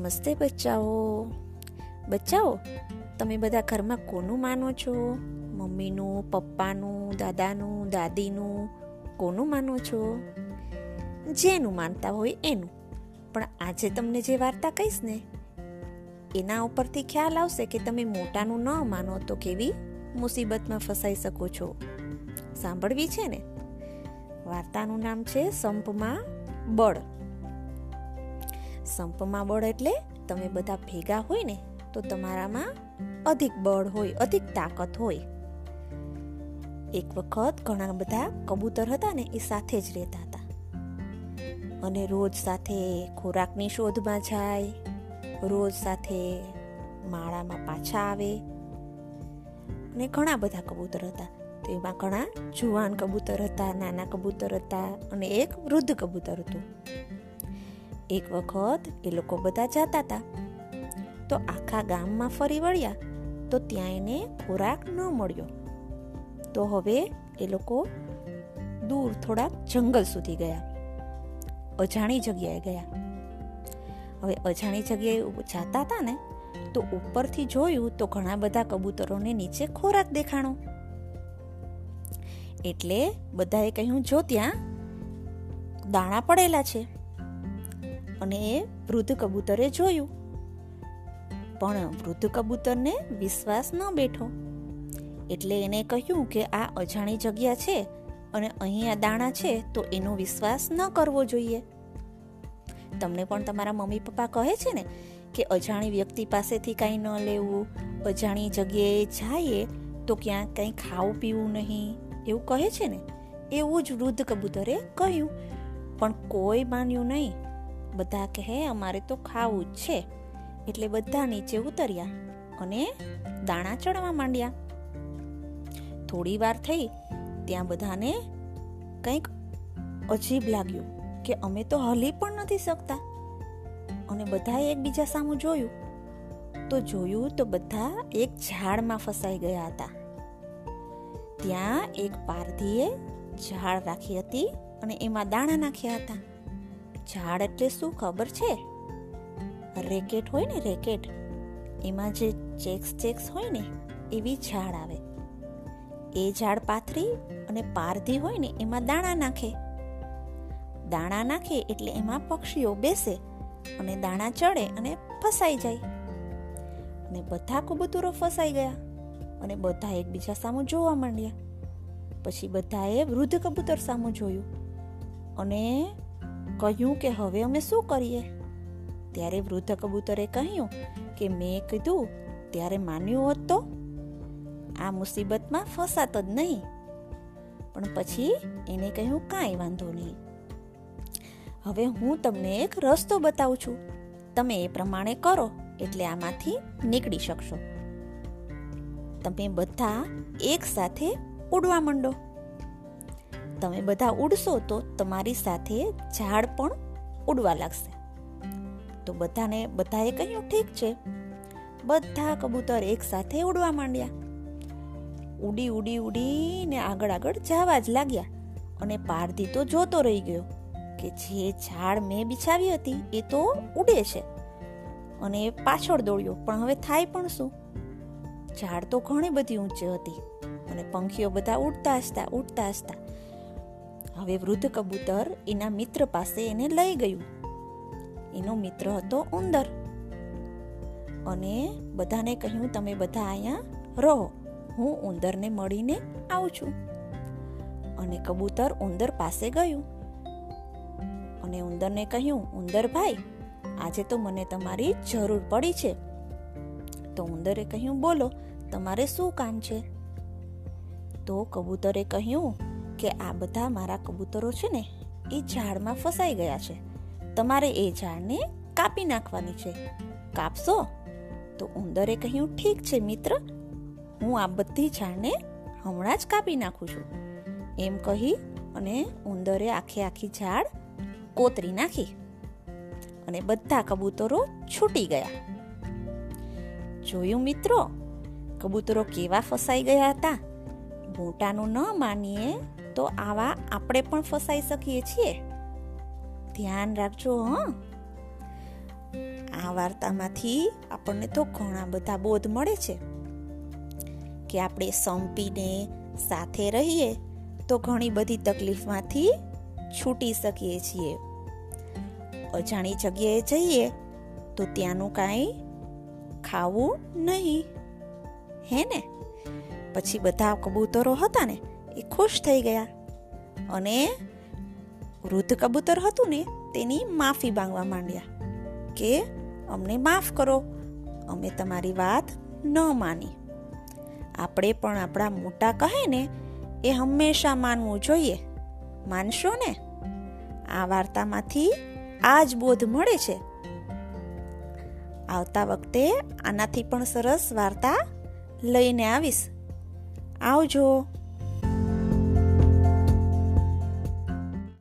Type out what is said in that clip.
નમસ્તે બચ્ચાઓ. બચ્ચાઓ, તમે બધા ઘરમાં કોનું માનો છો? મમ્મીનું, પપ્પાનું, દાદાનું, દાદીનું કોનું માનો છો? જેનું માનતા હોય એનું. પણ આજે તમને જે વાર્તા કહીશ ને, એના ઉપરથી ખ્યાલ આવશે કે તમે મોટાનું ન માનો તો કેવી મુસીબતમાં ફસાઈ શકો છો. સાંભળવી છે ને? વાર્તાનું નામ છે સંપમાં બળ. સંપમાં બળ એટલે તમે બધા ભેગા હોય ને તો તમારામાં અધિક બળ હોય, અધિક તાકાત હોય. એક વખત ઘણા બધા કબૂતર હતા ને એ સાથે જ રહેતા હતા. અને રોજ સાથે ખોરાકની શોધમાં જાય, રોજ સાથે માળામાં પાછા આવે. અને ઘણા બધા કબૂતર હતા. તો એમાં ઘણા જુવાન કબૂતર હતા, નાના કબૂતર હતા અને એક વૃદ્ધ કબૂતર હતું. એક વખત એ લોકો બધા જતા હતા તો આખા ગામમાં ફરી વળ્યા, તો ત્યાં એને ખોરાક ન મળ્યો. તો હવે એ લોકો દૂર થોડાક જંગલ સુધી ગયા. અજાણી જગ્યાએ ગયા. હવે અજાણી જગ્યાએ જતા હતા ને, તો ઉપરથી જોયું તો ઘણા બધા કબૂતરોને નીચે ખોરાક દેખાણો. એટલે બધાએ કહ્યું, જો ત્યાં દાણા પડેલા છે. અને એ વૃદ્ધ કબૂતરે જોયું. પણ વૃદ્ધ કબૂતરને વિશ્વાસ ન બેઠો. એટલે એને કહ્યું કે આ અજાણી જગ્યા છે અને અહીં આ દાણા છે તો એનો વિશ્વાસ ન કરવો જોઈએ. તમને પણ તમારા મમ્મી પપ્પા કહે છે ને કે અજાણી વ્યક્તિ પાસેથી કાંઈ ન લેવું, અજાણી જગ્યાએ જઈએ તો ક્યાં કંઈ ખાવું પીવું નહીં, એવું કહે છે ને? એવું જ વૃદ્ધ કબૂતરે કહ્યું. પણ કોઈ માન્યું નહીં. બધા કહે, અમારે તો ખાવું જ છે. એટલે બધા નીચે ઉતર્યા અને દાણા ચડવા માંડ્યા. થોડી વાર થઈ, ત્યાં બધાને કંઈક અજીબ લાગ્યું કે અમે તો હલી પણ નથી શકતા. અને બધાએ એકબીજા સામું જોયું. તો જોયું તો બધા એક ઝાડમાં ફસાઈ ગયા હતા. ત્યાં એક પારધીએ ઝાડ રાખી હતી અને એમાં દાણા નાખ્યા હતા. ઝાડ એટલે શું ખબર છે? રેકેટ હોય ને રેકેટ, એમાં જે ચેક્સ ચેક્સ હોય ને, એવી ઝાડ આવે. એ ઝાડ પાથરી અને પારધી હોય ને, એમાં દાણા નાખે. દાણા નાખે એટલે એમાં પક્ષીઓ બેસે અને દાણા ચડે અને ફસાઈ જાય. અને બધા કબૂતરો ફસાઈ ગયા અને બધા એકબીજા સામું જોવા માંડ્યા. પછી બધાએ વૃદ્ધ કબૂતર સામું જોયું અને કહ્યું કે હવે અમે શું કરીએ? ત્યારે વૃદ્ધ કબૂતરે કહ્યું કે મેં કીધું, ત્યારે માન્યું હોત તો? આ મુસીબતમાં ફસાત જ નહીં. પણ પછી એને કહ્યું, કાંઈ વાંધો નહીં. હવે હું તમને એક રસ્તો બતાવું છું. તમે એ પ્રમાણે કરો, એટલે આમાંથી નીકળી શકશો. તમે બધા એક સાથે ઉડવા માંડો. તમે બધા ઉડશો તો તમારી સાથે ઝાડ પણ ઉડવા લાગશે. તો બધાને, બધાએ કહ્યું, ઠીક છે. બધા કબૂતર એક સાથે ઉડવા માંડ્યા. ઉડી ઉડી, ઉડીને આગળ આગળ જવા જ લાગ્યા અને પારધી તો જોતો રહી ગયો કે જે ઝાડ મેં બિછાવી હતી એ તો ઉડે છે અને પાછળ દોડ્યો. પણ હવે થાય પણ શું? ઝાડ તો ઘણી બધી ઊંચી હતી અને પંખીઓ બધા ઉડતા હસતા ઉડતા હસતા હવે વૃદ્ધ કબૂતર એના મિત્ર પાસે એને લઈ ગયું. એનો મિત્ર હતો ઉંદર. અને બધાને કહ્યું, તમે બધા અહીંયા રહો, હું ઉંદરને મળીને આવું છું. અને કબૂતર ઉંદર પાસે ગયું. અને ઉંદરને કહ્યું, ઉંદર ભાઈ, આજે તો મને તમારી જરૂર પડી છે. તો ઉંદરે કહ્યું, બોલો, તમારે શું કામ છે? તો કબૂતરે કહ્યું કે આ બધા મારા કબૂતરો છે ને, એ ઝાડમાં ફસાઈ ગયા છે. તમારે એ ઝાડને કાપી નાખવાની છે. કાપશો? તો ઉંદરે કહ્યું, ઠીક છે મિત્ર, હું આ બધી ઝાડને હમણાં જ કાપી નાખું છું. એમ કહી અને ઉંદરે આખે આખી ઝાડ કોતરી નાખી અને બધા કબૂતરો છૂટી ગયા. જોયું મિત્રો, કબૂતરો કેવા ફસાઈ ગયા હતા? મોટાનું ન માનીએ તો આવા આપણે પણ ફસાઈ શકીએ છીએ? ધ્યાન રાખજો, હ. આ વાર્તામાંથી આપણને તો ઘણા બધા બોધ મળે છે. કે આપણે સંપીને સાથે રહીએ તો ઘણી બધી તકલીફમાંથી છૂટી શકીએ છીએ. અજાણી જગ્યાએ જઈએ તો ત્યાંનું કાંઈ ખાવું નહીં. હે ને? પછી બધા કબૂતરો હતા ને એ ખુશ થઈ ગયા. અને વૃદ્ધ કબૂતર હતું ને, તેની માફી માંગવા માંડ્યા કે, અમને માફ કરો, અમે તમારી વાત ન માની. આપણે પણ આપણા મોટા કહે ને એ હંમેશા માનવું જોઈએ. માનશો ને? આ વાર્તામાંથી આ જ બોધ મળે છે. આવતા વખતે આનાથી પણ સરસ વાર્તા લઈને આવીશ. આવજો.